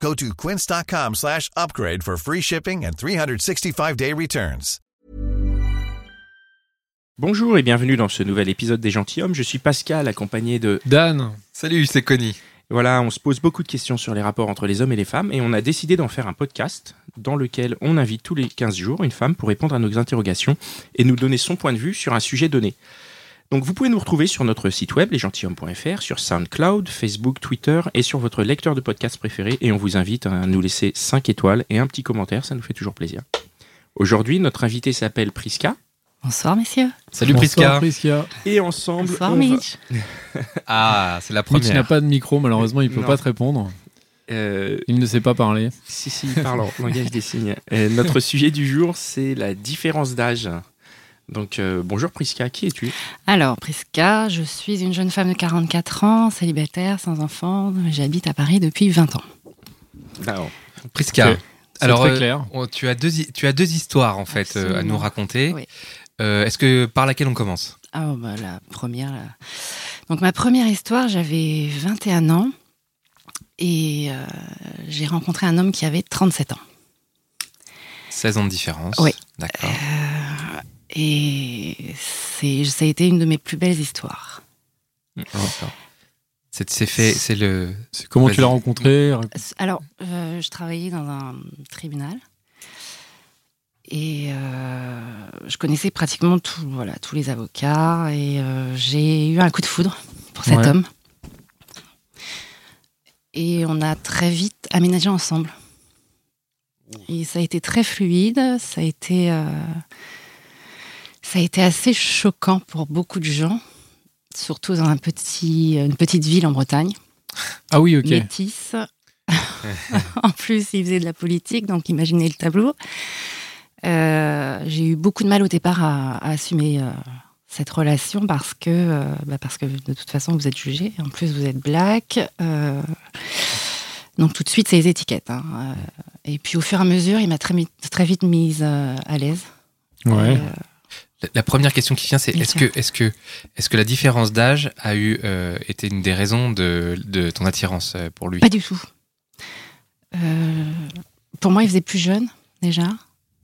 Go to quince.com slash upgrade for free shipping and 365-day returns. Bonjour et bienvenue dans ce nouvel épisode des Gentilhommes. Je suis Pascal, accompagné de... Dan. Salut, c'est Connie. Voilà, on se pose beaucoup de questions sur les rapports entre les hommes et les femmes et on a décidé d'en faire un podcast dans lequel on invite tous les 15 jours une femme pour répondre à nos interrogations et nous donner son point de vue sur un sujet donné. Donc vous pouvez nous retrouver sur notre site web lesgentilhommes.fr, sur SoundCloud, Facebook, Twitter et sur votre lecteur de podcast préféré et on vous invite à nous laisser 5 étoiles et un petit commentaire, ça nous fait toujours plaisir. Aujourd'hui, notre invité s'appelle Priska Bonsoir, messieurs. Salut Bonsoir, Prisca. Prisca. et ensemble Bonsoir, on va- Mitch. Ah, c'est la Mitch n'a première. pas de micro, malheureusement, il peut Non. pas te répondre. Euh, Il ne sait pas parler. Si, si, parlant, langage des signes. Euh, notre sujet du jour, c'est la différence d'âge. Donc, euh, bonjour Priska, qui es-tu? Alors, Prisca, je suis une jeune femme de 44 ans, célibataire, sans enfant. J'habite à Paris depuis 20 ans. Alors, Prisca. Alors, très euh, clair. oh, tu, as deux, tu as deux histoires, en fait, euh, à nous raconter. Oui. Euh, Est-ce que par laquelle on commence? Ah, bah, la première. là. Donc, ma première histoire, j'avais 21 ans et euh, j'ai rencontré un homme qui avait 37 ans. 16 ans de différence. Oui. D'accord. Et c'est, ça a été une de mes plus belles histoires. D'accord. C'est c'est fait, c'est le. C'est comment tu l'as rencontré Alors, euh, je travaillais dans un tribunal et euh, je connaissais pratiquement tout, voilà, tous les avocats et euh, j'ai eu un coup de foudre pour cet Ouais. homme. Et on a très vite aménagé ensemble. Et ça a été très fluide, ça a été, euh, ça a été assez choquant pour beaucoup de gens, surtout dans un petit, une petite ville en Bretagne Ah oui, ok. métisse. en plus, il faisait de la politique, donc imaginez le tableau. Euh, j'ai eu beaucoup de mal au départ à, à assumer euh, cette relation parce que, euh, bah, parce que de toute façon, vous êtes jugé. En plus, vous êtes black. donc tout de suite, c'est les étiquettes. hein. Et puis au fur et à mesure, il m'a très, très vite mise à l'aise. Ouais. Et, La, première question qui vient, c'est est-ce que, est que, est que la différence d'âge a eu euh, été une des raisons de, de ton attirance euh, pour lui? Pas du tout. Euh, pour moi, il faisait plus jeune déjà.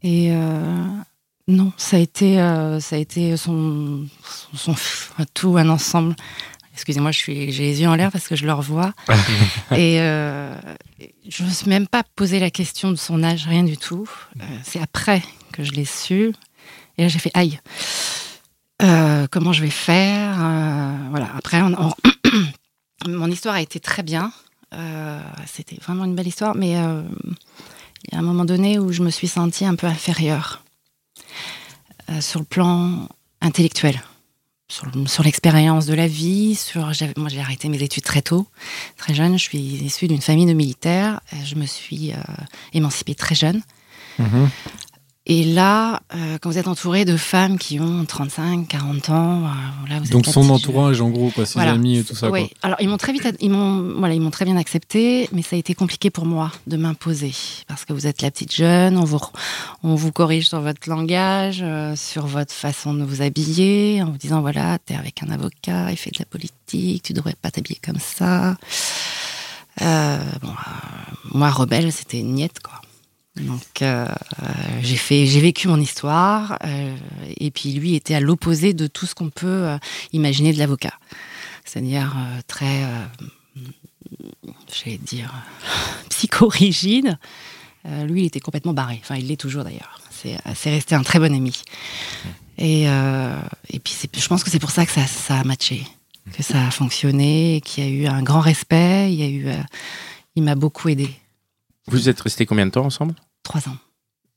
Et euh, non, ça a été, ça a été son, son, son- tout un ensemble. Excusez-moi, je suis, j'ai les yeux en l'air parce que je le revois. et je ne me suis même pas posé la question de son âge, rien du tout. C'est après que je l'ai su. J'ai fait aïe. Euh, comment je vais faire Euh, Voilà. Après, on- on- mon histoire a été très bien. Euh, C'était vraiment une belle histoire, mais il y a un moment donné où je me suis sentie un peu inférieure sur le plan intellectuel, sur, le- sur l'expérience de la vie. Sur, moi, j'ai arrêté mes études très tôt, très jeune. Je suis issue d'une famille de militaires. Je me suis émancipée très jeune. Mhm. Et là, euh, quand vous êtes entouré de femmes qui ont 35, 40 ans, euh, vous êtes Donc son entourage, en gros, quoi, ses Voilà. amis et tout ça. Oui. Quoi. Alors ils m'ont très vite, ils m'ont, voilà, ils m'ont très bien accepté, mais ça a été compliqué pour moi de m'imposer parce que vous êtes la petite jeune, on vous, on vous corrige sur votre langage, euh, sur votre façon de vous habiller, en vous disant voilà, t'es avec un avocat, il fait de la politique, tu devrais pas t'habiller comme ça. Bon, moi rebelle, c'était une niette quoi. Donc euh, j'ai fait, j'ai vécu mon histoire, euh, et puis lui était à l'opposé de tout ce qu'on peut euh, imaginer de l'avocat c'est-à-dire très, j'allais dire, psychorigide. Lui, il était complètement barré. Enfin, il l'est toujours d'ailleurs. C'est resté un très bon ami. Et, puis, je pense que c'est pour ça que ça, a matché, que ça a fonctionné, qu'il y a eu un grand respect. Il y a eu, il m'a beaucoup aidé. vous êtes restés combien de temps ensemble? Ans.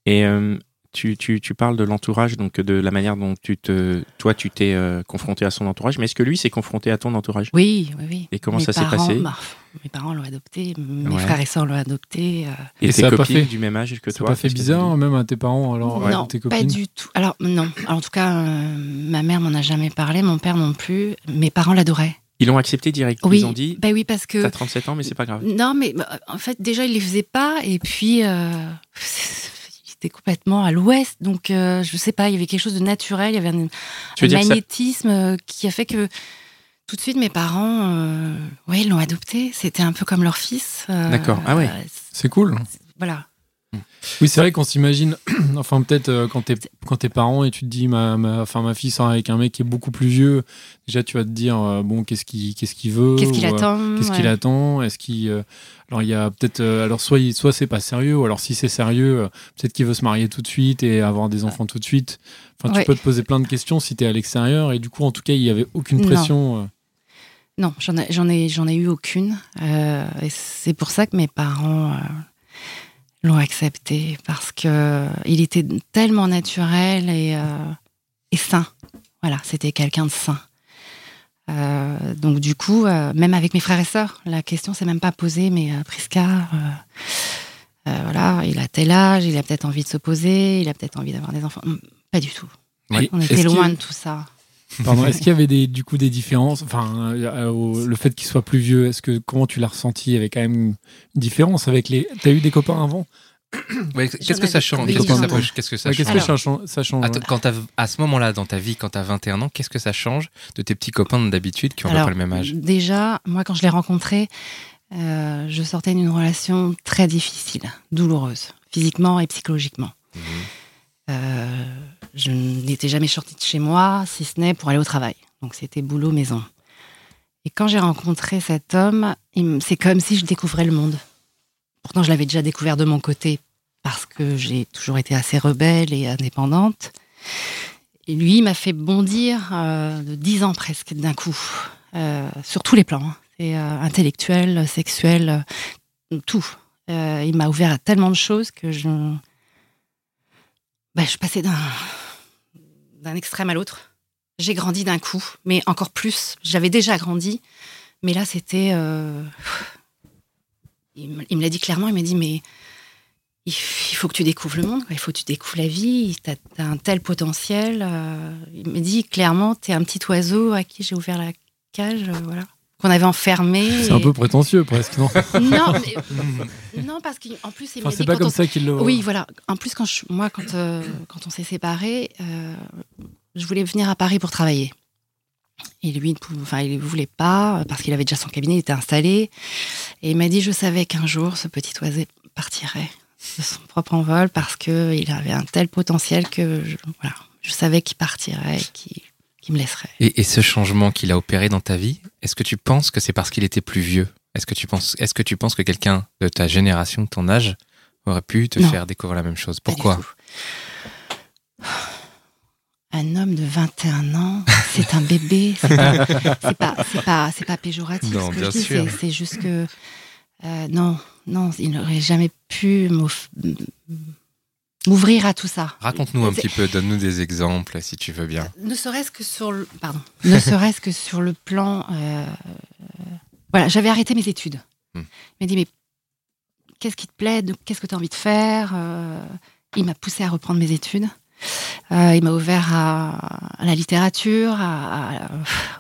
Et euh, tu, tu, tu parles de l'entourage, donc de la manière dont tu te, toi, tu t'es euh, confronté à son entourage, mais est-ce que lui s'est confronté à ton entourage? Oui, oui, oui. Et comment Mes ça s'est parents, passé? bah, Mes parents l'ont adopté, mes Ouais. frères et sœurs l'ont adopté. euh, Et, Et tes ça a pas copines fait- du même âge que Ça toi pas fait bizarre, même à tes parents, alors, non, à tes pas copines? du tout. Alors, non. Alors, en tout cas, euh, ma mère m'en a jamais parlé, mon père non plus. Mes parents l'adoraient. Ils l'ont accepté direct. Oui, Ils ont dit, bah oui, parce que. t'as 37 ans, mais c'est pas grave. Non, mais bah, en fait, déjà, il les faisait pas. Et puis, euh, il était complètement à l'ouest. Donc, euh, je sais pas, il y avait quelque chose de naturel. Il y avait un, un ça- magnétisme euh, qui a fait que tout de suite, mes parents, euh, ouais, ils l'ont adopté. C'était un peu comme leur fils. euh, D'accord. Ah ouais. C'est cool. voilà. Oui, c'est vrai qu'on s'imagine, enfin peut-être euh, quand t'es quand t'es parent et tu te dis ma ma, enfin, ma fille sort avec un mec qui est beaucoup plus vieux, déjà tu vas te dire euh, bon qu'est-ce qu'il qu'est-ce qu'il veut, Qu'est-ce qu'il euh, attend Qu'est-ce qu'il attend? Est-ce qu'il euh, alors il y a peut-être alors soit il- soit c'est pas sérieux ou alors si c'est sérieux peut-être qu'il veut se marier tout de suite et avoir des enfants tout de suite. Enfin tu Ouais. peux te poser plein de questions si t'es à l'extérieur et du coup en tout cas il y avait aucune pression. Non, j'en ai, j'en ai, j'en ai eu aucune. Euh, et c'est pour ça que mes parents euh, l'ont accepté parce que il était tellement naturel et, euh, et sain. Voilà, c'était quelqu'un de sain. Euh, donc du coup, euh, même avec mes frères et sœurs, la question s'est même pas posée. Mais euh, Prisca, euh, euh, voilà, il a tel âge, il a peut-être envie de se poser, il a peut-être envie d'avoir des enfants. Pas du tout. On était loin de tout ça. Pardon, est-ce qu'il y avait des, du coup des différences Enfin, euh, le fait qu'il soit plus vieux, est-ce que comment tu l'as ressenti? Il y avait quand même une différence avec les. T'as eu des copains avant? Ouais, Qu'est-ce que ça change? Qu'est-ce que ça, change? que ça change, ça change Attends, ouais. quand t'as- à ce moment-là, dans ta vie, quand tu as 21 ans, qu'est-ce que ça change de tes petits copains d'habitude qui ont Alors, pas le même âge? Déjà, moi, quand je l'ai rencontré, euh, je sortais d'une relation très difficile, douloureuse, physiquement et psychologiquement. Mhm. Euh, je n'étais jamais sortie de chez moi, si ce n'est pour aller au travail. Donc, c'était boulot, maison. Et quand j'ai rencontré cet homme, c'est comme si je découvrais le monde. Pourtant, je l'avais déjà découvert de mon côté parce que j'ai toujours été assez rebelle et indépendante. Et lui, il m'a fait bondir euh, de 10 ans presque d'un coup, euh, sur tous les plans. hein. Euh, intellectuel, sexuel, tout. Il m'a ouvert à tellement de choses que je, bah, je passais d'un d'un extrême à l'autre. J'ai grandi d'un coup, mais encore plus. J'avais déjà grandi, mais là c'était. euh, Il me l'a dit clairement. Il m'a dit mais il faut que tu découvres le monde, il faut que tu découvres la vie, tu as, un tel potentiel. euh, il me dit clairement, tu es un petit oiseau à qui j'ai ouvert la cage, euh, voilà, qu'on avait enfermé. C'est un peu prétentieux presque, non Non, mais- non, parce qu'en plus, il Enfin, c'est pas quand comme on- ça qu'il le. Oui, voilà. En plus, quand je- moi, quand, euh, quand on s'est séparés, euh, je voulais venir à Paris pour travailler. Et lui, il enfin, il ne voulait pas, parce qu'il avait déjà son cabinet, il était installé. Et il m'a dit, je savais qu'un jour, ce petit oiseau partirait de son propre envol, parce qu'il avait un tel potentiel que je, voilà, je savais qu'il partirait, qu'il me laisserait. Et, et ce changement qu'il a opéré dans ta vie, est-ce que tu penses que c'est parce qu'il était plus vieux? Est-ce que tu penses, est-ce que tu penses que quelqu'un de ta génération, de ton âge, aurait pu te Non. faire découvrir la même chose? Pourquoi? Un homme de 21 ans, c'est un bébé. C'est pas, c'est pas, c'est pas, péjoratif. Non, ce bien dis, sûr. c'est- juste que euh, non, non, il n'aurait jamais pu m'ouvrir à tout ça. Raconte-nous un petit peu, donne-nous des exemples si tu veux bien. Ne serait-ce que sur le, pardon, ne serait-ce que sur le plan, euh, voilà, j'avais arrêté mes études. Hmm. Il m'a dit mais qu'est-ce qui te plaît, qu'est-ce que tu as envie de faire Euh, Il m'a poussé à reprendre mes études. Euh, il m'a ouvert à, à la littérature, à- à-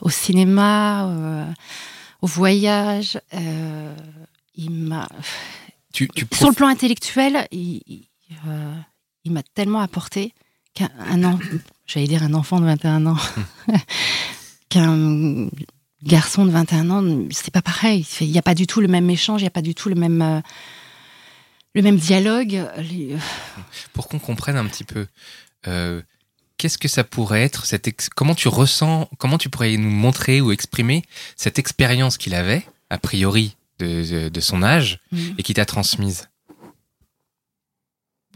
au cinéma, euh, au voyage. Euh, il m'a Tu, tu sur le plan intellectuel, il, il, euh, il m'a tellement apporté qu'un un an, j'allais dire un enfant de 21 ans, qu'un garçon de 21 ans, c'est pas pareil. Il n'y a pas du tout le même échange, il n'y a pas du tout le même, euh, le même dialogue. Les- pour qu'on comprenne un petit peu, euh, qu'est-ce que ça pourrait être cette ex- Comment tu ressens Comment tu pourrais nous montrer ou exprimer cette expérience qu'il avait, a priori, de, de- de son âge Mhm. et qui t'a transmise?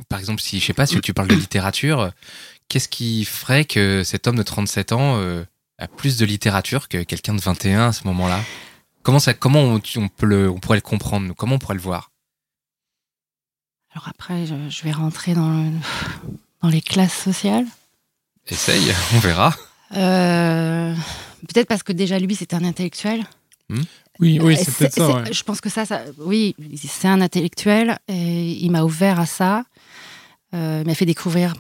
Par exemple, si je sais pas, si tu parles de littérature, qu'est-ce qui ferait que cet homme de 37 ans euh, a plus de littérature que quelqu'un de 21 à ce moment-là? Comment ça Comment on, on peut le, on pourrait le comprendre Comment on pourrait le voir? Alors après, je, je vais rentrer dans le... dans les classes sociales. Essaye, on verra. Euh, peut-être parce que déjà lui c'était un intellectuel. Oui, oui, Euh, c'est peut-être ça. ouais. Je pense que ça, ça oui, c'est un intellectuel et il m'a ouvert à ça. Euh, m'a fait découvrir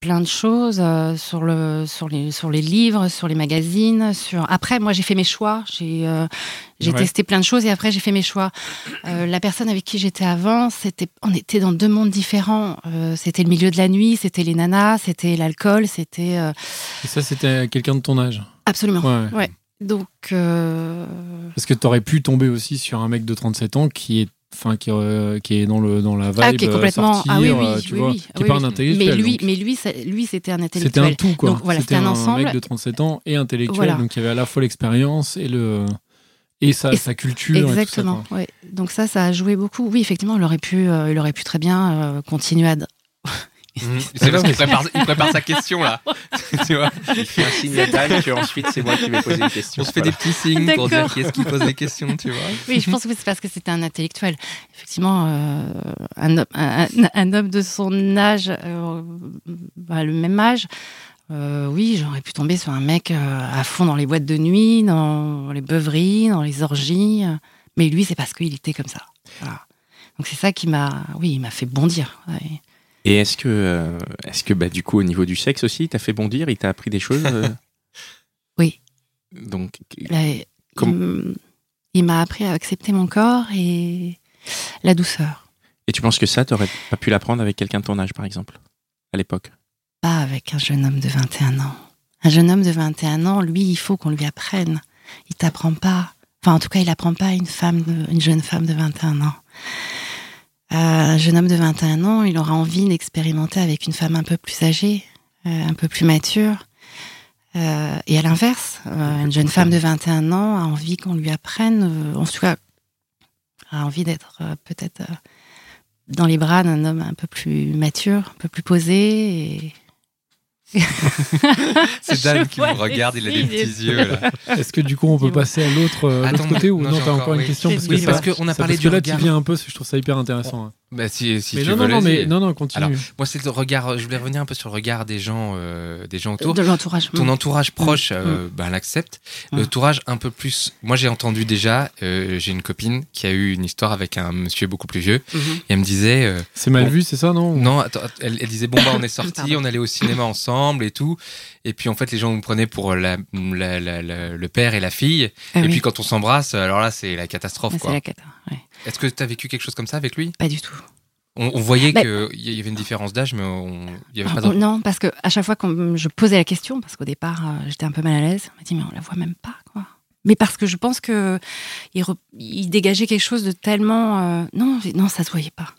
plein de choses euh, sur, le, sur, les, sur les livres, sur les magazines. Sur... Après, moi, j'ai fait mes choix. J'ai euh, j'ai Ouais. testé plein de choses et après, j'ai fait mes choix. Euh, la personne avec qui j'étais avant, c'était, on était dans deux mondes différents. C'était le milieu de la nuit, c'était les nanas, c'était l'alcool, c'était... Et ça, c'était quelqu'un de ton âge? absolument. Ouais. Ouais. Donc, Parce que tu aurais pu tomber aussi sur un mec de 37 ans qui est, enfin, qui, euh, qui est dans, le, dans la vibe. Ah, qui est euh, complètement. sortir, ah oui, euh, oui, tu oui, vois, qui Ah est pas oui. un intellectuel. Mais lui, donc. mais lui, ça- lui, c'était un C'était intellectuel. un tout, quoi. Donc, voilà, c'était c'était un ensemble. mec de 37 ans et intellectuel, Voilà. donc il y avait à la fois l'expérience et le et sa, Et- sa culture. et tout ça, Exactement. ouais. Donc ça, ça a joué beaucoup. Oui, effectivement, il aurait pu, euh, il aurait pu très bien euh, continuer à. C'est parce qu'il prépare, il prépare sa question là. tu vois Il fait un signe à Dan que ensuite c'est moi qui vais poser une question. On se fait des petits signes pour dire qui est-ce qui pose des questions, tu vois. Oui, je pense que c'est parce que c'était un intellectuel. Effectivement, euh, un, homme- un, un- un homme de son âge, euh, bah, le même âge. euh, oui, j'aurais pu tomber sur un mec euh, à fond dans les boîtes de nuit, dans les beuveries, dans les orgies. Mais lui, c'est parce qu'il était comme ça. Voilà. Donc c'est ça qui m'a, oui, il m'a fait bondir. ouais. Et est-ce que, euh, est-ce que bah, du coup, au niveau du sexe aussi, il t'a fait bondir Il t'a appris des choses euh Oui. Donc, Là, Comme- il, il m'a appris à accepter mon corps et la douceur. et tu penses que ça, t'aurais pas pu l'apprendre avec quelqu'un de ton âge, par exemple, à l'époque? Pas avec un jeune homme de 21 ans. Un jeune homme de 21 ans, lui, il faut qu'on lui apprenne. Il t'apprend pas. Enfin, en tout cas, il apprend pas à une femme, de- une jeune femme de 21 ans. Euh, un jeune homme de 21 ans, il aura envie d'expérimenter avec une femme un peu plus âgée, euh, un peu plus mature. Euh, et à l'inverse, euh, une jeune femme de 21 ans a envie qu'on lui apprenne, euh, en tout cas, a envie d'être peut-être dans les bras d'un homme un peu plus mature, un peu plus posé. Et... C'est Dan qui me regarde, il a des petits yeux là. Est-ce que du coup on peut passer à l'autre euh, côté ou non, t'as encore, encore une oui. question Oui, parce que Oui, ça- parce qu'on a parlé parce du que là regard. tu viens un peu, je trouve ça hyper intéressant. hein. Bah, si, si mais tu non, veux, non, mais non, non, continue. Alors, Moi, c'est le regard. Je voulais revenir un peu sur le regard des gens, euh, des gens autour. De l'entourage. Ton entourage proche, euh, bah, l'accepte. Mm. L'entourage un peu plus. Moi, j'ai entendu déjà. euh, j'ai une copine qui a eu une histoire avec un monsieur beaucoup plus vieux. Mhm. Et elle me disait. euh, C'est mal Bon. vu, c'est ça, non? Non, attends, elle, elle disait bon bah on est sortis, Pardon. on allait au cinéma ensemble et tout. Et puis en fait les gens nous prenaient pour la, la- la- la- le père et la fille. Ah et oui. puis quand on s'embrasse, alors là c'est la catastrophe Ah, quoi. ouais. Est-ce que tu as vécu quelque chose comme ça avec lui? Pas du tout. on, on voyait Bah- qu'il y avait une différence d'âge, mais on- il y avait pas Oh, de... non, parce que à chaque fois que je posais la question, parce qu'au départ euh, j'étais un peu mal à l'aise, on m'a dit mais on la voit même pas quoi. Mais parce que je pense que il, re- il dégageait quelque chose de tellement euh, non non ça se voyait pas.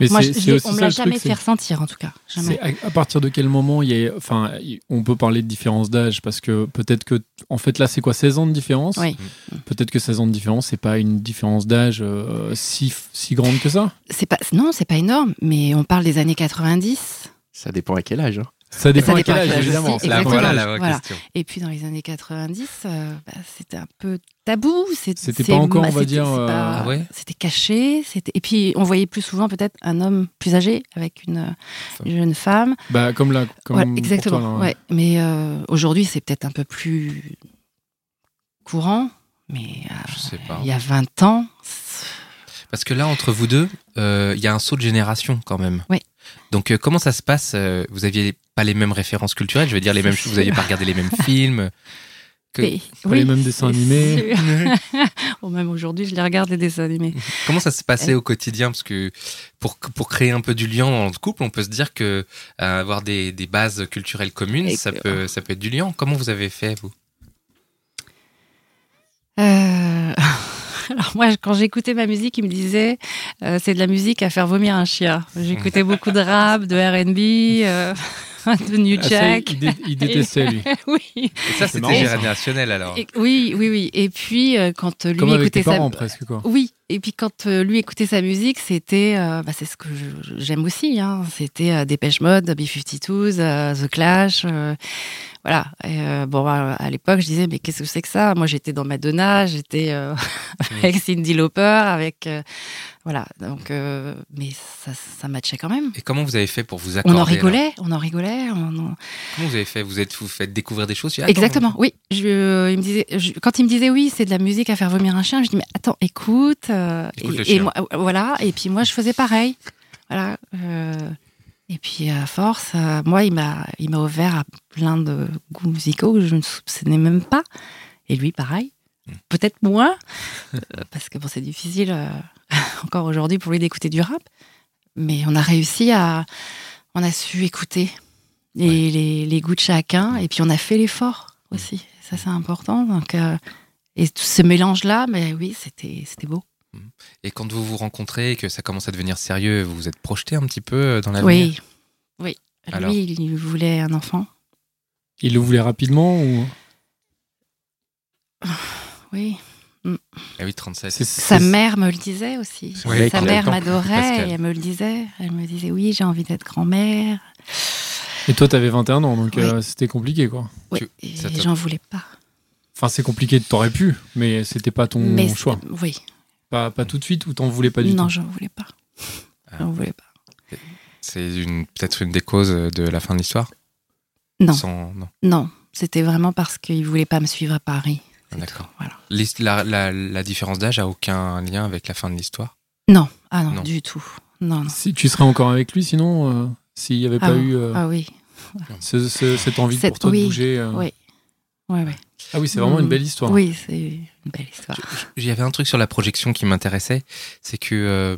Mais Moi je- c'est je- aussi on me l'a truc, jamais fait ressentir en tout cas. Jamais. À, à partir de quel moment il y a, enfin, on peut parler de différence d'âge parce que peut-être que, en fait, là, c'est quoi, 16 ans de différence? Oui. Peut-être que 16 ans de différence, c'est pas une différence d'âge euh, si, si grande que ça? C'est pas non c'est pas énorme, mais on parle des années 90. Ça dépend à quel âge. hein. Ça dépend quel à âge, quel âge évidemment. c'est voilà la vraie Voilà. question. Et puis dans les années 90, euh, bah, c'était un peu tabou. C'était pas encore, on va dire, euh, pas- ouais C'était caché. Et puis on voyait plus souvent peut-être un homme plus âgé avec une, une jeune femme. Bah, comme là, comme Voilà, pour exactement. toi, là, ouais. Mais euh, aujourd'hui, c'est peut-être un peu plus courant. Mais euh, il y a 20 ans, Parce que là, entre vous deux, euh, il y a un saut de génération quand même. Oui. Donc, euh, comment ça se passe euh, Vous aviez pas les mêmes références culturelles, je veux dire les mêmes choses. Vous aviez pas regardé les mêmes films. Que- mais- Pas les mêmes dessins animés. sûr. Oh, même aujourd'hui, je les regarde les dessins animés. Comment ça se passait au quotidien? Parce que pour, pour créer un peu du lien dans le couple, on peut se dire que euh, avoir des, des bases culturelles communes, Et ça que- peut, ça peut être du lien. Comment vous avez fait, vous? Euh, Alors moi, quand j'écoutais ma musique, il me disait euh, c'est de la musique à faire vomir un chien. J'écoutais beaucoup de rap, de R&B, euh, de New Ah, ça, Jack. il, dé- il détestait, lui. oui. Et ça, c'était générationnel alors. Et- oui, oui, oui. Et puis euh, quand lui Comme avec écoutait tes parents, ça, presque, quoi. oui, et puis quand euh, lui écoutait sa musique, c'était, euh, bah, c'est ce que j'aime aussi. Hein. C'était euh, Dépêche Mode, B52s, euh, The Clash. voilà. Et, bon, à, à l'époque, je disais, mais qu'est-ce que c'est que ça? Moi, j'étais dans Madonna, j'étais avec Cindy Lauper, avec. voilà. Donc, mais ça, ça matchait quand même. Et comment vous avez fait pour vous On accorder en rigolait, on en rigolait. on en- Comment vous avez fait? Vous êtes vous faites découvrir des choses Exactement, oui. Je, il me disait, je- quand il me disait oui, c'est de la musique à faire vomir un chien, je dis mais attends, écoute. Euh, et, chien. et moi, euh, voilà. Et puis moi, je faisais pareil. Voilà. euh, et puis à force, euh, moi, il m'a, il m'a ouvert à plein de goûts musicaux que je ne soupçonnais même pas. Et lui, pareil. Hmm. Peut-être moins, parce que bon, c'est difficile encore aujourd'hui pour lui d'écouter du rap. Mais on a réussi à, on a su écouter les, les, les goûts de chacun, et puis on a fait l'effort aussi. Ça, c'est important. Donc, et tout ce mélange-là, mais oui, c'était, c'était beau. Et quand vous vous rencontrez et que ça commence à devenir sérieux, vous vous êtes projeté un petit peu euh, dans la Oui, oui. Alors Lui, il voulait un enfant. Il le voulait rapidement ou? Oui. Ah oui, 37. c'est Sa mère me le disait aussi. Sa mère m'adorait et elle me le disait. Elle me disait oui, j'ai envie d'être grand-mère. Et toi, t'avais 21 ans, donc Oui. euh, c'était compliqué, quoi. Oui, et j'en voulais pas. Enfin, c'est compliqué, t'aurais pu, mais c'était pas ton Mais choix. oui, Pas, pas tout de suite ou t'en voulais pas du non, tout j'en voulais pas. Ah. J'en voulais pas. C'est une peut-être une des causes de la fin de l'histoire Non. Sans- non. Non, c'était vraiment parce qu'il voulait pas me suivre à Paris. c'est D'accord. tout, Voilà. La, la- la différence d'âge a aucun lien avec la fin de l'histoire Non, ah non, Non. du tout. Non, non. Si tu serais encore avec lui, sinon, euh, s'il n'y avait Ah, pas eu euh, Ah oui, ce- ce- cette envie Cette- pour toi oui, de bouger. euh. oui. ouais, ouais. Ah oui, c'est vraiment une belle histoire. Oui, c'est belle histoire. Il y avait un truc sur la projection qui m'intéressait, c'est que euh,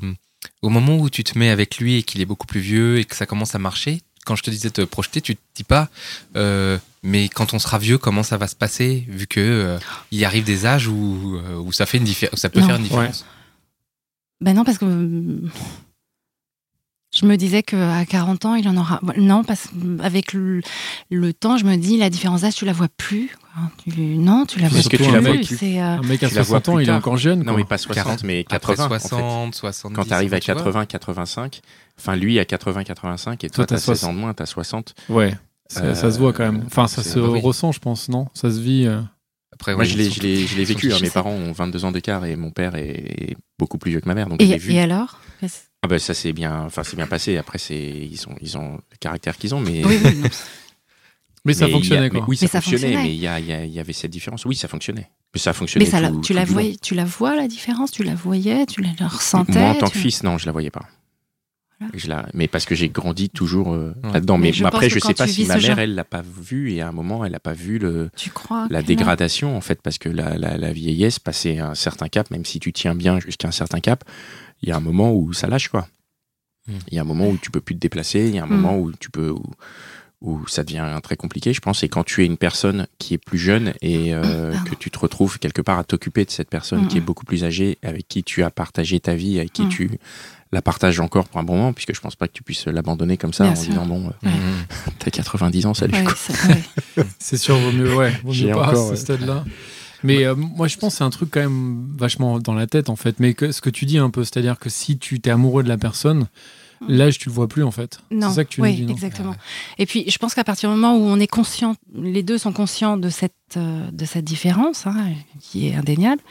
au moment où tu te mets avec lui et qu'il est beaucoup plus vieux et que ça commence à marcher, quand je te disais te projeter, tu te dis pas, euh, mais quand on sera vieux, comment ça va se passer, vu que euh, il arrive des âges où, où ça fait une où ça peut Non. faire une différence. Ben non, parce que je me disais qu'à 40 ans, il en aura. Non, parce qu'avec le, le temps, je me dis, la différence d'âge, tu la vois plus. Quoi. Tu- Non, tu la Puis vois surtout, plus. tu la vois plus. C'est, euh, Un mec à Tu la vois 60 ans, il est encore jeune. Non, quoi. mais pas 60, mais Après 80. en fait. 60, 70. Quand tu arrives à tu vois. 80, 85, enfin lui à 80, 85, et Toi, toi, t'as t'as 16 ans de moins, t'as 60. Ouais, ça, Euh, ça se voit quand même. Enfin, ça se oui. ressent, je pense, non? Ça se vit. euh. Après, Moi, oui, je l'ai, vécu. hein. Mes parents ont 22 ans d'écart et mon père est beaucoup plus vieux que ma mère, donc Et, vu. et alors? Ah bah ça c'est bien, enfin c'est bien passé. Après c'est, ils ont, ils ont le caractère qu'ils ont, mais Oui, oui, non. Mais ça mais y a- fonctionnait, mais quoi. oui, ça, Mais ça fonctionnait, fonctionnait. mais il y, avait cette différence. Oui, ça fonctionnait. Mais ça fonctionnait. Mais ça, tout- tu, tout la voyais, tu la vois, la différence? Tu la voyais Tu la, ressentais Moi en tant que fils, non, je la voyais pas. Voilà. Je la... Mais parce que j'ai grandi toujours euh, Ouais. là-dedans. Mais Mais, je après, je sais pas si ma mère, genre- elle l'a pas vu et à un moment, elle n'a pas vu le, Tu crois la dégradation en fait, parce que la, la, la vieillesse, passer un certain cap, même si tu tiens bien jusqu'à un certain cap, il y a un moment où ça lâche quoi. Mm. Il y a un moment où tu peux plus te déplacer, il y a un Mm. moment où tu peux où, où ça devient très compliqué, je pense. Et quand tu es une personne qui est plus jeune et euh, Pardon. que tu te retrouves quelque part à t'occuper de cette personne qui est beaucoup plus âgée, avec qui tu as partagé ta vie, avec qui Mm. tu la partages encore pour un bon moment, puisque je pense pas que tu puisses l'abandonner comme ça Bien en sûr. disant bon, euh, Ouais. T'as 90 ans, salut. Ouais, c'est- ouais. C'est sûr, vaut mieux, ouais, vaut mieux pas encore, à ouais. ce stade-là. Mais euh, moi, je pense que c'est un truc quand même vachement dans la tête, en fait. Mais que, ce que tu dis un peu, c'est-à-dire que si tu t'es amoureux de la personne, l'âge, tu le vois plus, en fait. Non, C'est ça que tu oui, nous dis, non exactement. Et puis, je pense qu'à partir du moment où on est conscient, les deux sont conscients de cette, euh, de cette différence, hein, qui est indéniable,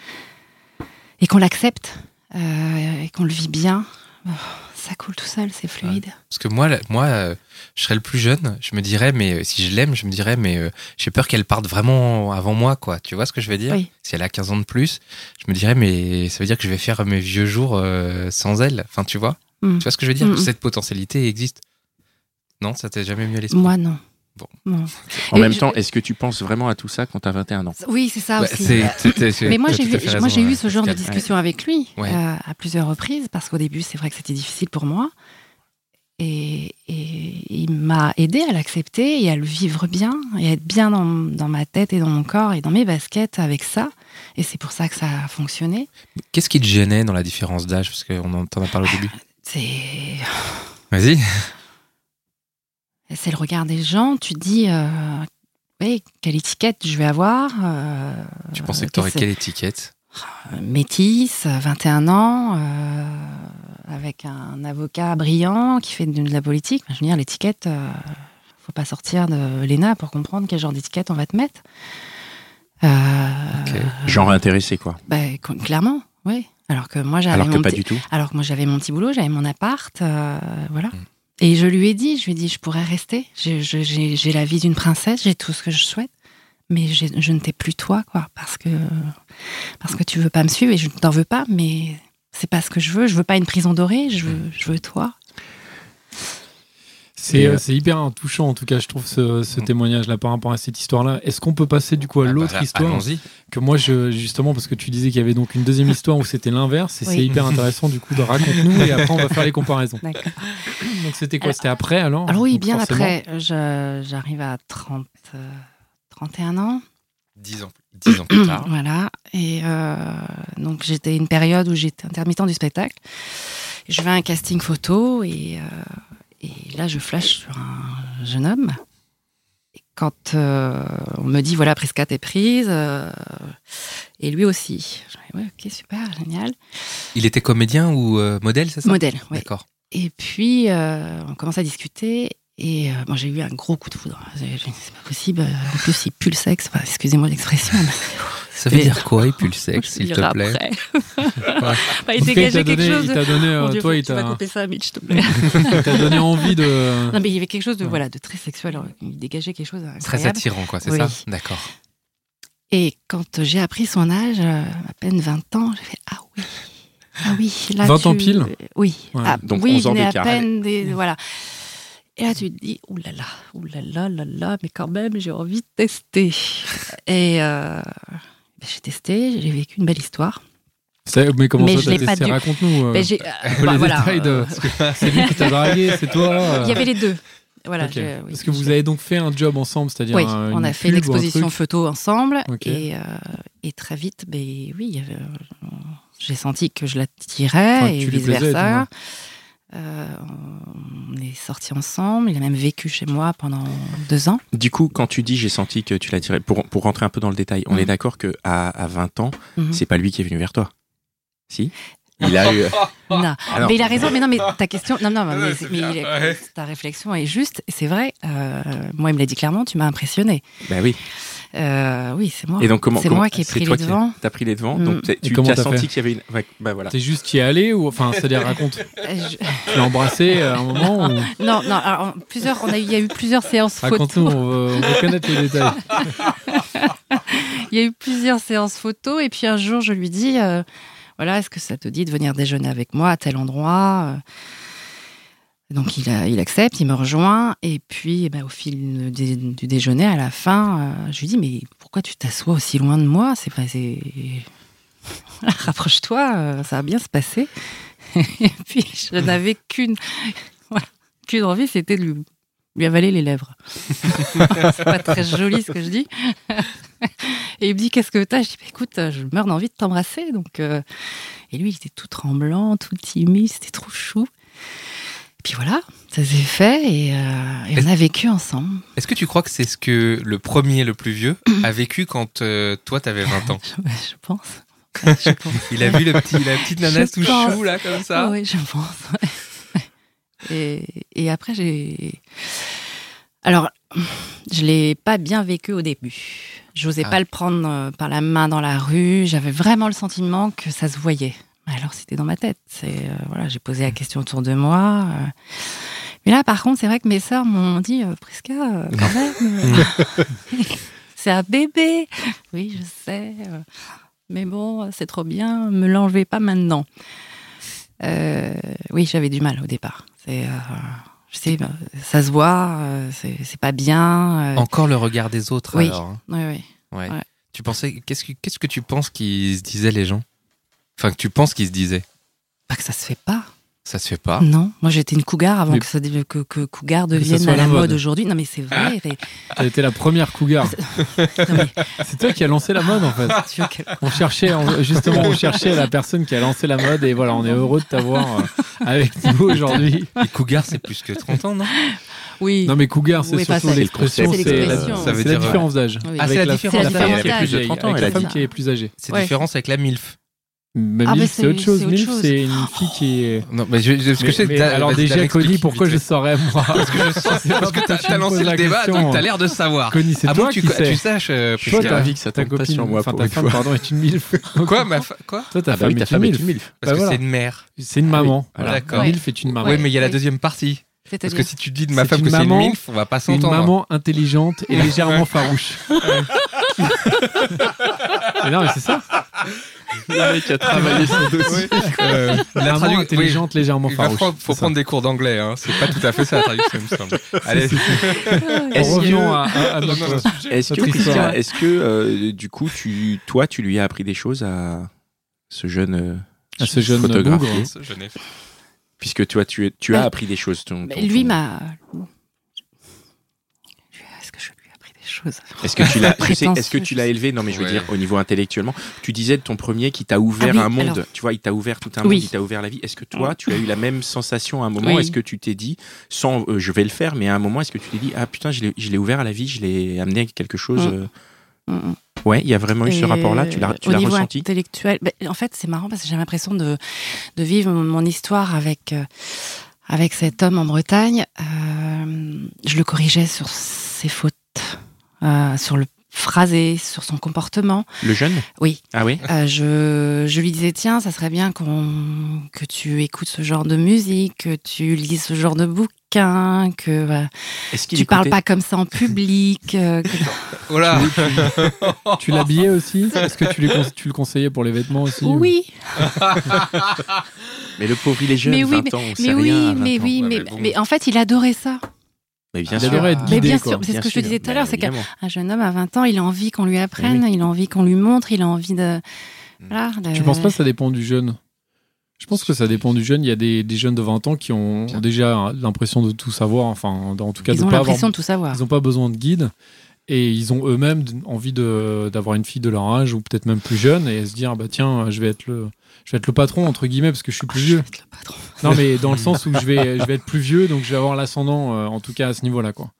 et qu'on l'accepte, euh, et qu'on le vit bien, oh, ça coule tout seul, c'est fluide. Parce que moi, là- moi, euh, je serais le plus jeune. Je me dirais, mais euh, si je l'aime, je me dirais, mais euh, j'ai peur qu'elle parte vraiment avant moi, quoi. Tu vois ce que je veux dire? Oui. Si elle a 15 ans de plus, je me dirais, mais ça veut dire que je vais faire mes vieux jours euh, sans elle. Enfin, tu vois? Mm. Tu vois ce que je veux dire? Mm, mm. Cette potentialité existe. Non, ça t'est jamais mis à l'esprit? Moi, non. Bon. Non. En Et même je- temps, est-ce que tu penses vraiment à tout ça quand t'as 21 ans? Oui, c'est ça Ouais, aussi. c'est- c'est- c'est- Mais moi, j'ai moi, eu ce genre de discussion avec lui Ouais. euh, à plusieurs reprises, parce qu'au début, c'est vrai que c'était difficile pour moi. Et, et il m'a aidé à l'accepter et à le vivre bien, et à être bien dans, dans ma tête et dans mon corps et dans mes baskets avec ça. Et c'est pour ça que ça a fonctionné. Qu'est-ce qui te gênait dans la différence d'âge? Parce qu'on en a parlé au début. C'est Vas-y. c'est le regard des gens. Tu te dis, euh, quelle étiquette je vais avoir euh, Tu pensais que t'aurais que quelle étiquette? Métisse, 21 ans, euh, avec un avocat brillant qui fait de, de la politique. Je veux dire, l'étiquette, euh, faut pas sortir de l'ENA pour comprendre quel genre d'étiquette on va te mettre. Euh, Genre intéressé, quoi. bah, clairement, oui. Alors que moi, j'avais Alors que mon pas petit- du tout. alors que moi, j'avais mon petit boulot, j'avais mon appart, euh, voilà. Mm. Et je lui ai dit, je lui ai dit, je pourrais rester. J'ai- je- J'ai j'ai la vie d'une princesse, j'ai tout ce que je souhaite, mais j'ai- je ne t'ai plus toi, quoi, parce que parce que tu veux pas me suivre et je ne t'en veux pas, mais c'est pas ce que je veux. Je veux pas une prison dorée, je veux, je veux toi. C'est euh, euh, c'est hyper touchant, en tout cas, je trouve, ce, ce Mm. témoignage-là par rapport à cette histoire-là. Est-ce qu'on peut passer du coup à Ah bah, l'autre là, histoire Allons-y. que moi, je, justement, parce que tu disais qu'il y avait donc une deuxième histoire où c'était l'inverse, et Oui. c'est hyper intéressant du coup de raconte-nous et après on va faire les comparaisons. D'accord. Donc c'était quoi? C'était après alors? Alors oui, Donc, bien forcément. après, j'arrive à 30, euh, 31 ans. Dix ans, dix ans plus tard. Voilà. Et euh, donc, j'étais une période où j'étais intermittent du spectacle. Je vais à un casting photo et, euh, et là, je flash sur un jeune homme. Et quand euh, on me dit, voilà, Prisca, t'es prise, euh, et lui aussi. Je dis, ouais, ok, super, génial. Il était comédien ou euh, modèle, c'est ça? Modèle, oui. D'accord. Et puis, euh, on commence à discuter. Et euh, bon, j'ai eu un gros coup de foudre. C'est pas possible. En plus, il pue le sexe. Enfin, Excusez-moi l'expression. mais Ça veut dire quoi, il pue le sexe, s'il te plaît après. Ouais. Bah, il dégageait t'a quelque donné, chose il de... t'a donné, euh, Dieu, toi, il que tu vas t'a couper ça, Mitch, s'il te plaît. il t'a donné envie de. non, mais il y avait quelque chose de, Ouais. voilà, de très sexuel. Il dégageait quelque chose Très d'incroyable. attirant, quoi, c'est Oui. ça D'accord. Et quand j'ai appris son âge, euh, à peine 20 ans, j'ai fait Ah oui. Ah oui, là 20 ans tu- pile Oui. Ouais. Ah, Donc oui, 11 ans venait à d'écart. peine des. Voilà. Et là, tu te dis, oulala, oulala, là, là, mais quand même, j'ai envie de tester. Et euh, ben, j'ai testé, j'ai vécu une belle histoire. Mais comment Mais ça t'as testé? dit. Raconte-nous. euh, Ben, peu bah, les voilà, détails de. euh, C'est lui qui t'a dragué, c'est toi. euh, Il y avait les deux. Voilà, ok. je- oui, Parce que vous avez donc fait un job ensemble, c'est-à-dire Oui, un- on a fait une exposition photo ensemble et, euh, et très vite, ben oui, euh, j'ai senti que je l'attirais Enfin, et tu Euh, on est sortis ensemble. Il a même vécu chez moi pendant deux ans. Du coup, quand tu dis j'ai senti que tu l'as tiré, pour, pour rentrer un peu dans le détail, on Mhm. est d'accord que à, à 20 ans, Mhm. c'est pas lui qui est venu vers toi. Si? Il a eu. Non. Ah non. Mais il a raison. Mais non, mais ta question, non, non, mais, est- ta réflexion est juste. et C'est vrai. euh, moi, il me l'a dit clairement. Tu m'as impressionné. Bah oui. Euh, oui, c'est moi. Et donc comment C'est comment- moi qui ai pris les devants. T'as pris les devants. Mm. Donc tu comment as t'as senti qu'il y avait une. ouais, bah voilà. T'es juste y allé ou enfin, c'est-à-dire raconte. Euh, je- Tu l'as embrassé à un moment ou? Non, non. Alors, plusieurs. On a eu, il y a eu plusieurs séances photo. raconte-nous, on veut, on veut connaître les détails. Il y a eu plusieurs séances photos et puis un jour je lui dis euh, voilà est-ce que ça te dit de venir déjeuner avec moi à tel endroit euh? Donc il, accepte, il me rejoint. Et puis eh ben, au fil du, déjeuner à la fin euh, je lui dis mais pourquoi tu t'assois aussi loin de moi? C'est pas rapproche-toi euh, ça va bien se passer. Et puis je n'avais qu'une qu'une envie c'était de lui, lui avaler les lèvres. C'est pas très joli ce que je dis. Et il me dit qu'est-ce que t'as? Je dis bah, écoute, je meurs d'envie de t'embrasser. Donc euh, et lui il était tout tremblant, tout timide, c'était trop chou. Et puis voilà, ça s'est fait et, euh, et on a vécu ensemble. Est-ce que tu crois que c'est ce que le premier, le plus vieux, a vécu quand euh, toi t'avais 20 ans? Je, je pense. Ouais, je pense. Il a vu le petit, la petite nana tout pense. chou là comme ça oui, je pense. ouais. Et, et après j'ai. Alors, je l'ai pas bien vécu au début. J'osais Ah. pas le prendre euh, par la main dans la rue. J'avais vraiment le sentiment que ça se voyait. Alors c'était dans ma tête. C'est euh, voilà, j'ai posé la question autour de moi. euh. Mais là, par contre, c'est vrai que mes sœurs m'ont dit, euh, Prisca, euh, quand même, c'est un bébé. Oui, je sais. mais bon, c'est trop bien. Me l'enlevez pas maintenant. Oui, j'avais du mal au départ. C'est, je sais, bah, ça se voit. c'est, pas bien. Encore le regard des autres Oui. alors. hein. oui, oui. Ouais. Ouais. Tu pensais qu'est-ce que qu'est-ce que tu penses qu'ils se disaient les gens? Enfin que tu penses qu'ils se disaient Pas que ça se fait pas. Ça se fait pas. Non, moi j'étais une cougar avant Mais- que, ça, dev- que, que cougar devienne à la la mode, mode. aujourd'hui. Non mais c'est vrai. et- T'as été la première cougar. C'est toi qui as lancé la mode en fait. On cherchait, on- justement, on cherchait la personne qui a lancé la mode et voilà, on est heureux de t'avoir euh, avec nous aujourd'hui. Les cougars, c'est plus que 30 ans, non? Oui. Non mais cougar, c'est Oui, surtout c'est- l'expression, c'est la, Ça veut la dire, différence d'âge. Oui. Ah, Avec c'est la la différence femme d'âge. qui est Elle a plus plus de âgée, 30 ans, avec elle la a femme qui est plus âgée. C'est la différence avec la MILF. Mais Ah, mais MILF, c'est autre chose. MILF, c'est une fille qui est. Non, mais je, je- parce que Mais- je sais, alors déjà, Connie, pourquoi je saurais moi Parce que je sens, c'est parce que Toi, t'as lancé le la débat, donc t'as l'air de savoir. Connie, c'est toi qui sais. tu saches, Toi, t'as ravi que ça ta copine, sur moi enfin ta femme, pardon, est une MILF. Quoi, ma quoi Toi, ta Ah bah femme est une est une MILF. Parce Bah que c'est une mère. C'est une maman. Voilà. D'accord. MILF est une maman. Oui, mais il y a la deuxième partie. Parce que si tu dis de ma femme que c'est une maman- MILF, on va pas C'est une s'entendre. maman intelligente et légèrement farouche. mais non, mais c'est ça. Le mec a travaillé son dossier. Euh, la Maman tradu- intelligente, légèrement Il va farouche. faut, faut ça. prendre des cours d'anglais, hein. c'est pas tout à fait ça la traduction, il me semble. Allez, Est-ce Revenons que- à, à- Est-ce que, est-ce euh, du coup, tu, toi, tu lui as appris des choses à ce jeune, euh, à ce jeune photographier bougre. Genève. Puisque toi, tu, as Ouais. appris des choses. Ton, Mais ton- lui ton- m'a. Est-ce que je Est-ce que tu l'as, je sais, est-ce que Prétentieux, tu je l'as sais. élevé Non, mais je veux Ouais. dire au niveau intellectuellement. Tu disais de ton premier qui t'a ouvert Ah oui, un monde. alors. Tu vois, il t'a ouvert tout un Oui. monde. Il t'a ouvert la vie. Est-ce que toi, tu as eu la même sensation à un moment Oui. Est-ce que tu t'es dit, sans, euh, je vais le faire, mais à un moment, est-ce que tu t'es dit, ah putain, je l'ai, ouvert à la vie, je l'ai amené à quelque chose. Mm. euh, Mm, mm. Ouais, il y a vraiment eu ce rapport-là. Tu l'as, tu au l'as niveau ressenti intellectuel, ben, en fait, c'est marrant parce que j'ai l'impression de, de vivre mon, mon histoire avec, euh, avec cet homme en Bretagne. Euh, je le corrigeais sur ses fautes, euh, sur le phrasé, sur son comportement. Le jeune Oui. Ah oui. Euh, je, je lui disais, tiens, ça serait bien que tu écoutes ce genre de musique, que tu lises ce genre de bouquin, que euh, tu parles pas comme ça en public. euh, que- Voilà. Tu l'habillais aussi? Est-ce que tu, tu le conseillais pour les vêtements aussi ou- Oui, Mais le pauvre, il est jeune, Mais oui, 20 ans, on sait mais rien. oui, à 20 mais oui, mais, mais bon. mais en fait, il adorait ça. Mais bien sûr. Mais bien sûr, c'est ce que je te disais tout à Bah, l'heure, c'est qu'un jeune homme à 20 ans, il a envie qu'on lui apprenne, il a envie qu'on lui montre, il a envie de... Mm. Voilà, de- Tu penses pas que ça dépend du jeune? Je pense que ça dépend du jeune. Il y a des, des jeunes de 20 ans qui ont Bien. déjà l'impression de tout savoir, enfin, en tout cas, Ils de ont pas avoir l'impression de tout savoir. Ils n'ont pas besoin de guide et ils ont eux-mêmes envie de- d'avoir une fille de leur âge ou peut-être même plus jeune et se dire bah tiens je vais être le je vais être le patron entre guillemets parce que je suis plus vieux. Le patron. Non mais dans le sens où je vais je vais être plus vieux donc je vais avoir l'ascendant euh, en tout cas à ce niveau-là quoi.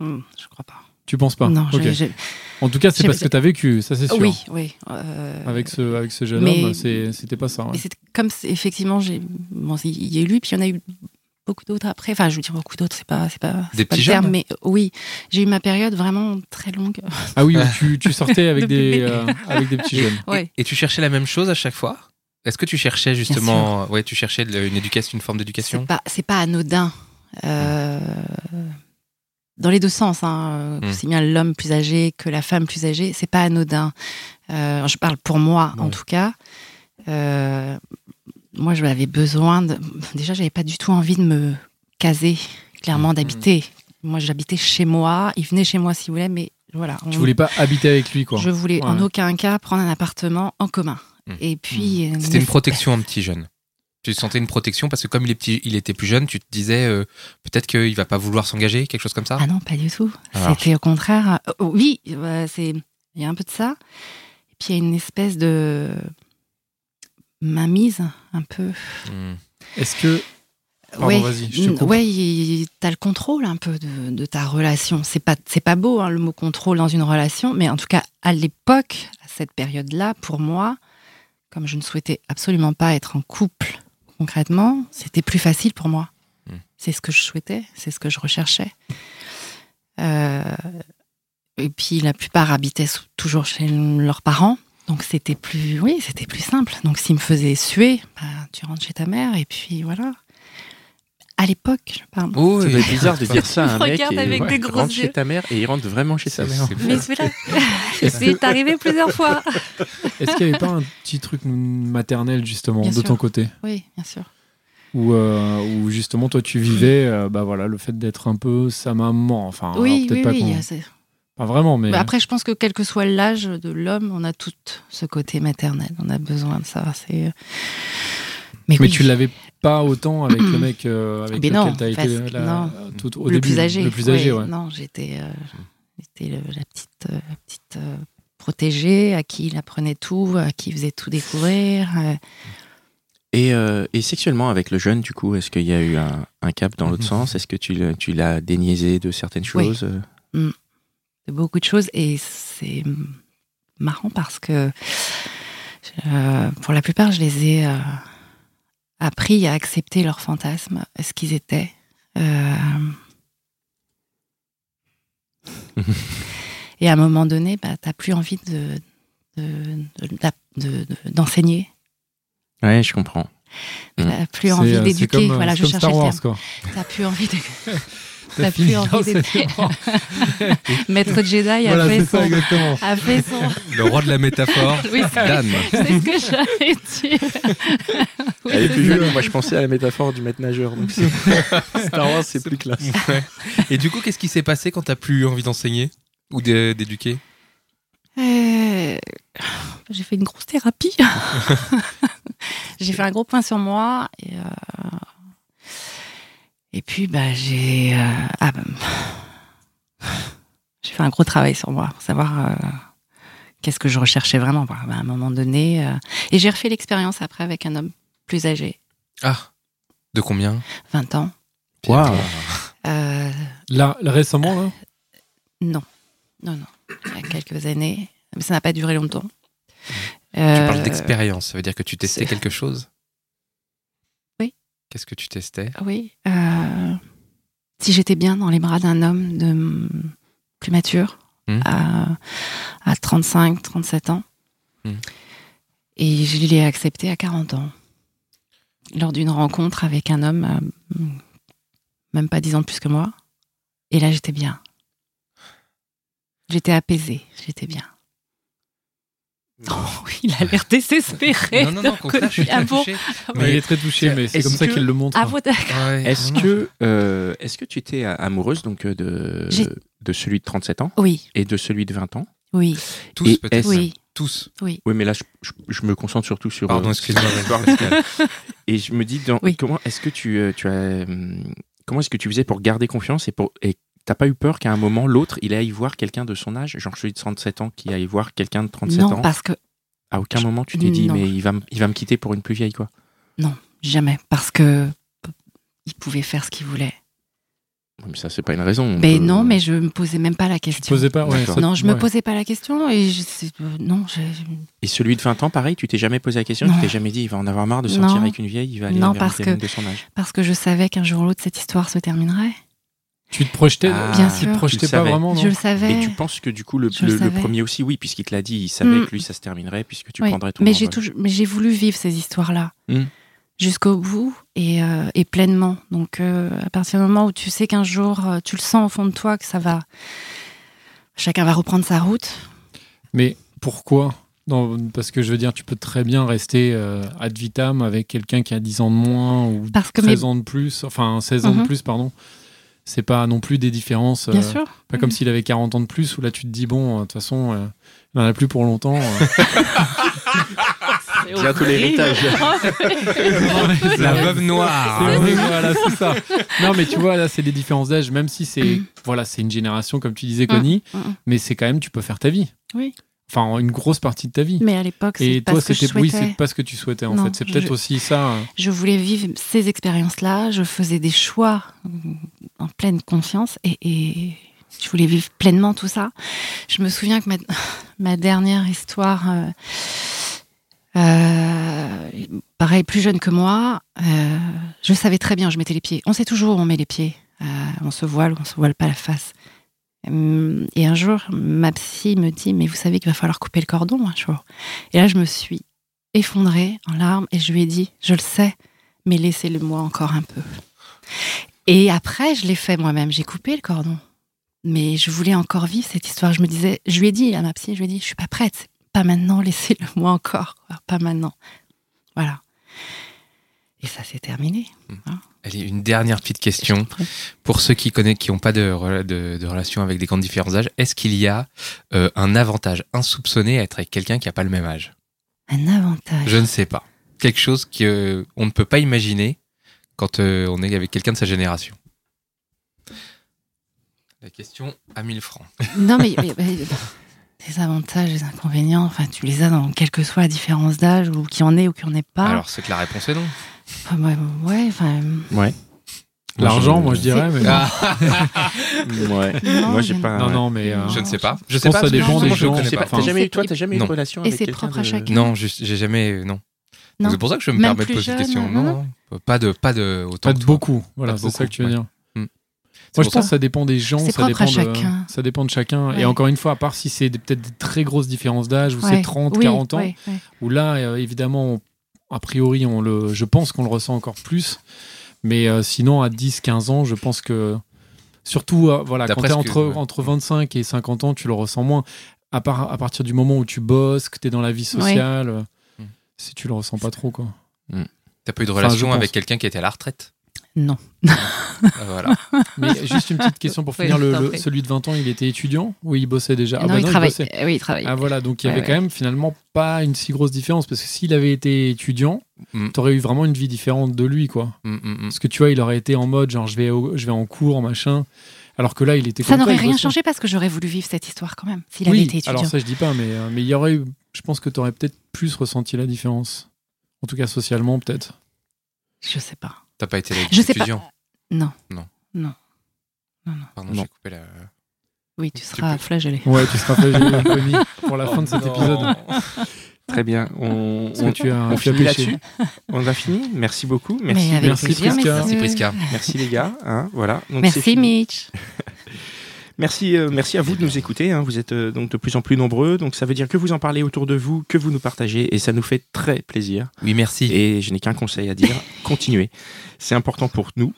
Hmm, je crois pas. Tu penses pas? Non, j'ai- En tout cas c'est parce que tu as vécu ça c'est sûr. Oui, oui. euh, Avec ce avec ce jeune mais- homme c'est- c'était pas ça. ouais. Et c'est comme c'est- effectivement, j'ai bon, il y a eu lui, puis il y en a eu beaucoup d'autres après. Enfin, je veux dire beaucoup d'autres, c'est pas, c'est pas, Des pas petits le terme, jeunes mais oui, j'ai eu ma période vraiment très longue. Ah oui où tu, tu sortais avec De des euh, avec des petits jeunes. Ouais. Et, et tu cherchais la même chose à chaque fois? Est-ce que tu cherchais justement, ouais, tu cherchais une éducation, une forme d'éducation? C'est pas, c'est pas anodin. Euh, dans les deux sens, hein, Mm. aussi bien l'homme plus âgé que la femme plus âgée, c'est pas anodin. Euh, je parle pour moi, en tout cas. Euh, moi, je avais besoin de. Déjà, j'avais pas du tout envie de me caser, clairement, d'habiter. Moi, j'habitais chez moi. Il venait chez moi s'il voulait, mais voilà. Tu on- voulais pas habiter avec lui quoi. je voulais en aucun cas prendre un appartement en commun. Mm. Et puis. C'était une protection un petit jeune. Tu sentais une protection parce que comme il, est petit, il était plus jeune, tu te disais euh, peut-être qu'il va pas vouloir s'engager, quelque chose comme ça? Ah non, pas du tout. Alors. C'était au contraire. euh, oui, euh, c'est. Il y a un peu de ça. Et puis il y a une espèce de mainmise, un peu. Hmm. Est-ce que Pardon, ouais, il- t'as le contrôle un peu de, de ta relation. C'est pas, c'est pas beau hein, le mot contrôle dans une relation, mais en tout cas à l'époque, à cette période-là, pour moi, comme je ne souhaitais absolument pas être en couple concrètement, c'était plus facile pour moi. Mm. C'est ce que je souhaitais, c'est ce que je recherchais. Euh, et puis la plupart habitaient toujours chez leurs parents. Donc c'était plus, oui, c'était plus simple. Donc s'ils me faisaient suer, bah, tu rentres chez ta mère et puis voilà. À l'époque, je parle. Oh, être bizarre de dire ça à un mec Regarde et avec ouais, des gros rentre chez yeux. ta mère et il rentre vraiment chez sa C'est- mère. c'est Mais celui-là, c'est arrivé plusieurs fois. est-ce qu'il n'y avait pas un petit truc maternel justement Bien de sûr. ton côté? Oui, bien sûr. où, euh, où justement toi tu vivais euh, bah voilà le fait d'être un peu sa maman enfin oui, peut-être oui, pas oui. Vraiment mais Bah, après, je pense que quel que soit l'âge de l'homme, on a tout ce côté maternel. On a besoin de ça. C'est Mais, Mais oui. tu l'avais pas autant avec le mec euh, avec Mais lequel non, tu as parce été que- là, non. tout au le début. plus âgé. Le plus âgé, ouais. ouais. Non, j'étais euh, j'étais le- la petite, euh, la petite euh, protégée à qui il apprenait tout, à qui il faisait tout découvrir. euh. Et, euh, et sexuellement, avec le jeune, du coup, est-ce qu'il y a eu un, un cap dans l'autre Mhm. sens? Est-ce que tu, l'as- tu l'as déniaisé de certaines Oui. choses? Euh de beaucoup de choses et c'est marrant parce que euh, pour la plupart je les ai euh, appris à accepter leurs fantasmes, ce qu'ils étaient. Euh, et à un moment donné, bah, t'as plus envie de de- de- de- de- d'enseigner, Ouais, je comprends. T'as plus C'est, envie d'éduquer. Voilà, c'est je comme cherchais Star le Wars, terme. quoi. T'as plus envie de T'as plus envie d'être-. Maître Jedi a Voilà, fait ça, son, exactement. a fait son. Le roi de la métaphore, Oui, Dan. c'est ce que j'avais dit. Oui, Elle est c'est plus ça. jeune. Moi, je pensais à la métaphore du maître nageur. Donc Star Wars, c'est plus classe. Ouais. Et du coup, qu'est-ce qui s'est passé quand t'as plus envie d'enseigner ou d'é- d'éduquer? Euh, J'ai fait une grosse thérapie. j'ai fait un gros point sur moi. Et, euh, et puis, bah, j'ai euh, ah, bah, j'ai fait un gros travail sur moi pour savoir euh, qu'est-ce que je recherchais vraiment. Bah, à un moment donné. euh, et j'ai refait l'expérience après avec un homme plus âgé, Ah, de combien? 20 ans. Waouh. Là, là, récemment, là? non, non, non. Il y a quelques années. Mais ça n'a pas duré longtemps. Tu Euh, parles d'expérience, ça veut dire que tu testais quelque chose? Qu'est-ce que tu testais? Oui. euh, si j'étais bien dans les bras d'un homme de plus mature, Hmm. à, à 35, 37 ans, Hmm. et je l'ai accepté à 40 ans, lors d'une rencontre avec un homme, euh, même pas 10 ans de plus que moi. Et là, j'étais bien. J'étais apaisée, j'étais bien. Oh, oui, il a l'air désespéré. Non, non, non, contraire, je suis Ah très bon touché. Ouais, Il est très touché, mais c'est comme ça qu'il le montre. Ah. Ouais, Est-ce que, euh, est-ce que tu étais amoureuse donc euh, de, de celui de 37 ans Oui, et de celui de 20 ans oui, Tous peut-être oui. Tous. Oui, mais là, je, je- je me concentre surtout sur. Pardon, euh, excuse-moi. Et je me dis, dans, Oui. comment est-ce que tu, euh, tu as, hum, comment est-ce que tu faisais pour garder confiance et pour et t'as pas eu peur qu'à un moment l'autre il aille voir quelqu'un de son âge, genre celui de 37 ans qui aille voir quelqu'un de 37 Non, ans? parce que À aucun moment tu t'es dit Non. mais il va, me- il va me quitter pour une plus vieille quoi? Jamais, parce que il pouvait faire ce qu'il voulait. Mais ça c'est pas une raison. on Mais peut- non, mais je me posais même pas la Tu question. posais pas, ouais, ça- non, je me posais pas la question et je, euh, non, je, Et celui de 20 ans pareil, tu t'es jamais posé la question, Non. tu t'es jamais dit il va en avoir marre de sortir Non. avec une vieille, il va aller Non, vers parce que- de son âge. parce que je savais qu'un jour ou l'autre cette histoire se terminerait. Tu te projetais, Ah, Bien tu sûr. te projetais Tu pas savais. vraiment, non je le savais. Et tu penses que du coup le, Je le le- le savais. premier aussi oui puisqu'il te l'a dit, il savait Mm. que lui ça se terminerait puisque tu Oui, prendrais tout mais j'ai toujours, mais j'ai voulu vivre ces histoires-là Mm. jusqu'au bout et, euh, et pleinement. Donc euh, à partir du moment où tu sais qu'un jour euh, tu le sens au fond de toi que ça va, chacun va reprendre sa route. Mais pourquoi Non, Parce que je veux dire, tu peux très bien rester euh, ad vitam avec quelqu'un qui a 10 ans de moins ou Parce que 13 mes- ans de plus, enfin 16 ans de Mhm. plus, pardon. C'est pas non plus des différences. Bien euh, sûr. Pas comme s'il avait 40 ans de plus, où là tu te dis, bon, euh, de toute façon, euh, il n'en a plus pour longtemps. euh. Bientôt l'héritage. La veuve noire. C'est voilà, c'est ça. Non, mais tu vois, là, c'est des différences d'âge, même si c'est voilà, c'est une génération, comme tu disais, Connie, Mm, mm. mais c'est quand même, tu peux faire ta vie. Oui. Enfin, une grosse partie de ta vie. Mais à l'époque, Et c'est pas toi, ce que je c'était oui, souhaitais. c'est pas ce que tu souhaitais en Non, fait. C'est peut-être aussi ça. euh, Je voulais vivre ces expériences-là, je faisais des choix en pleine confiance et, et je voulais vivre pleinement tout ça. Je me souviens que ma, ma dernière histoire, euh, euh, pareil, plus jeune que moi, euh, je savais très bien je mettais les pieds. On sait toujours où on met les pieds. On se voile on se voile pas la face. Et un jour, ma psy me dit, mais vous savez qu'il va falloir couper le cordon un jour. Et là, je me suis effondrée en larmes et je lui ai dit, je le sais, mais laissez-le moi encore un peu. Et après, je l'ai fait moi-même, j'ai coupé le cordon. Mais je voulais encore vivre cette histoire. Je me disais, je lui ai dit à ma psy, je lui ai dit, je suis pas prête, pas maintenant, laissez-le moi encore, pas maintenant. Voilà. Et ça s'est terminé. Allez, une dernière petite question. Pour ceux qui connaissent, qui n'ont pas de, rela- de, de relation avec des grands différents âges, est-ce qu'il y a euh, un avantage insoupçonné à être avec quelqu'un qui n'a pas le même âge? Un avantage. Je ne sais pas. quelque chose qu'on ne peut pas imaginer quand euh, on est avec quelqu'un de sa génération La question à 1000 francs. Non, mais, mais- mais- les avantages, les inconvénients, enfin, tu les as dans quelle que soit la différence d'âge, ou qui en est ou qui en est pas. Alors, c'est que la réponse est non. Enfin, ouais, ouais, enfin. Ouais. L'argent, moi je dirais. Mais Ah, Ouais. Non, Moi, j'ai pas. non, non, mais euh, je ne sais pas. Je Je sais pense pas. que ça dépend des gens. T'as jamais eu, toi, t'as jamais eu non. de relation Et avec c'est propre à chacun. Non, juste- j'ai jamais. Non. Non. C'est pour ça que je me Même permets de poser cette question. non. Pas de, pas de autant. pas de beaucoup. Voilà, c'est ça que tu veux dire. C'est Moi, je pour pense que ça. ça dépend des gens, C'est ça propre à dépend, de, chacun. ça dépend de chacun. Ouais. Et encore une fois, à part si c'est peut-être des très grosses différences d'âge, ou c'est Ouais. 30, Oui, 40 ans, ouais. où là, euh, évidemment, on- a priori, on le, je pense qu'on le ressent encore plus. Mais euh, sinon, à 10, 15 ans, je pense que. Surtout, euh, voilà, quand t'es presque- entre, ouais. entre 25 et 50 ans, tu le ressens moins. À, part, à partir du moment où tu bosses, que t'es dans la vie sociale, euh, Hmm. si tu le ressens pas trop, quoi. T'as pas eu de relation avec quelqu'un qui était à la retraite? Non. Ah, Voilà. Mais juste une petite question pour Oui, finir. le- celui de 20 ans, il était étudiant ou il bossait déjà? Ah non, bah il non, travaille. bossait. Euh, Oui, il travaille. Ah voilà, donc il y Ouais, avait ouais. quand même finalement pas une si grosse différence parce que s'il avait été étudiant, Mm. t'aurais eu vraiment une vie différente de lui quoi. Mm, mm, mm. Parce que tu vois, il aurait été en mode genre je vais au- je vais en cours machin, alors que là il était Ça n'aurait il rien changé parce que j'aurais voulu vivre cette histoire quand même, s'il avait Oui, été étudiant. alors ça je dis pas, mais euh, mais il y aurait eu, je pense que t'aurais peut-être plus ressenti la différence. En tout cas socialement peut-être. Je sais pas. T'as pas été là Je sais pas. étudiant Non. Non. Non. Pardon, Non. j'ai coupé la. Oui, tu Tu seras peux- flagellé. Ouais, tu seras flagellé, Connie, pour la fin de cet Non. épisode. Très bien. On, on, tu as, on tu finit là-dessus. On a fini. Merci beaucoup. Merci. Avec merci, plaisir, Prisca. Merci, Prisca. Merci les gars. hein, voilà. Donc, Merci. Mitch. Merci, euh, merci à vous de nous écouter. hein. Vous êtes euh, donc de plus en plus nombreux. Donc ça veut dire que vous en parlez autour de vous, que vous nous partagez, et ça nous fait très plaisir. Oui, merci. Et je n'ai qu'un conseil à dire continuez. C'est important pour nous.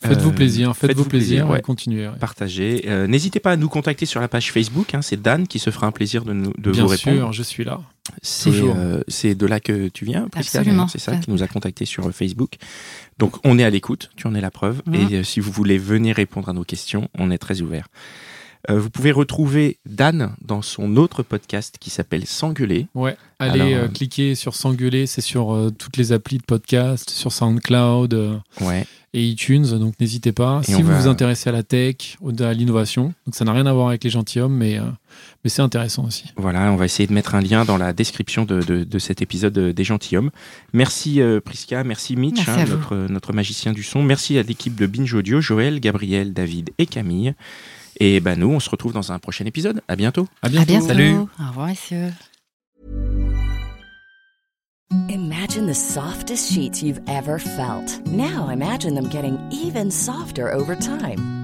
Faites-vous Euh, plaisir, faites-vous faites-vous plaisir, plaisir, ouais. continuez. ouais. Partagez. Euh, N'hésitez pas à nous contacter sur la page Facebook. hein. C'est Dan qui se fera un plaisir de, nous, de Bien vous répondre. sûr, je suis là. C'est euh, c'est de là que tu viens, Prisca, C'est ça qui nous a contacté sur Facebook. Donc on est à l'écoute, tu en es la preuve. Mhm. Et euh, si vous voulez venir répondre à nos questions, on est très ouvert. Euh, vous pouvez retrouver Dan dans son autre podcast qui s'appelle S'engueuler. Ouais, allez Alors, euh, euh, cliquer sur S'engueuler, c'est sur euh, toutes les applis de podcast, sur SoundCloud euh, Ouais. et iTunes, donc n'hésitez pas. Et si vous va- vous intéressez à la tech, à l'innovation, donc ça n'a rien à voir avec les gentilshommes, mais, euh, mais c'est intéressant aussi. Voilà, on va essayer de mettre un lien dans la description de, de- de cet épisode des gentilshommes. Merci euh, Prisca, merci Mitch, Merci hein, notre, notre magicien du son. Merci à l'équipe de Binge Audio, Joël, Gabriel, David et Camille. Et ben nous, on se retrouve dans un prochain épisode. À bientôt. À À bientôt. bientôt. Salut. Au revoir, messieurs. Imagine the softest sheets you've ever felt. Now imagine them getting even softer over time.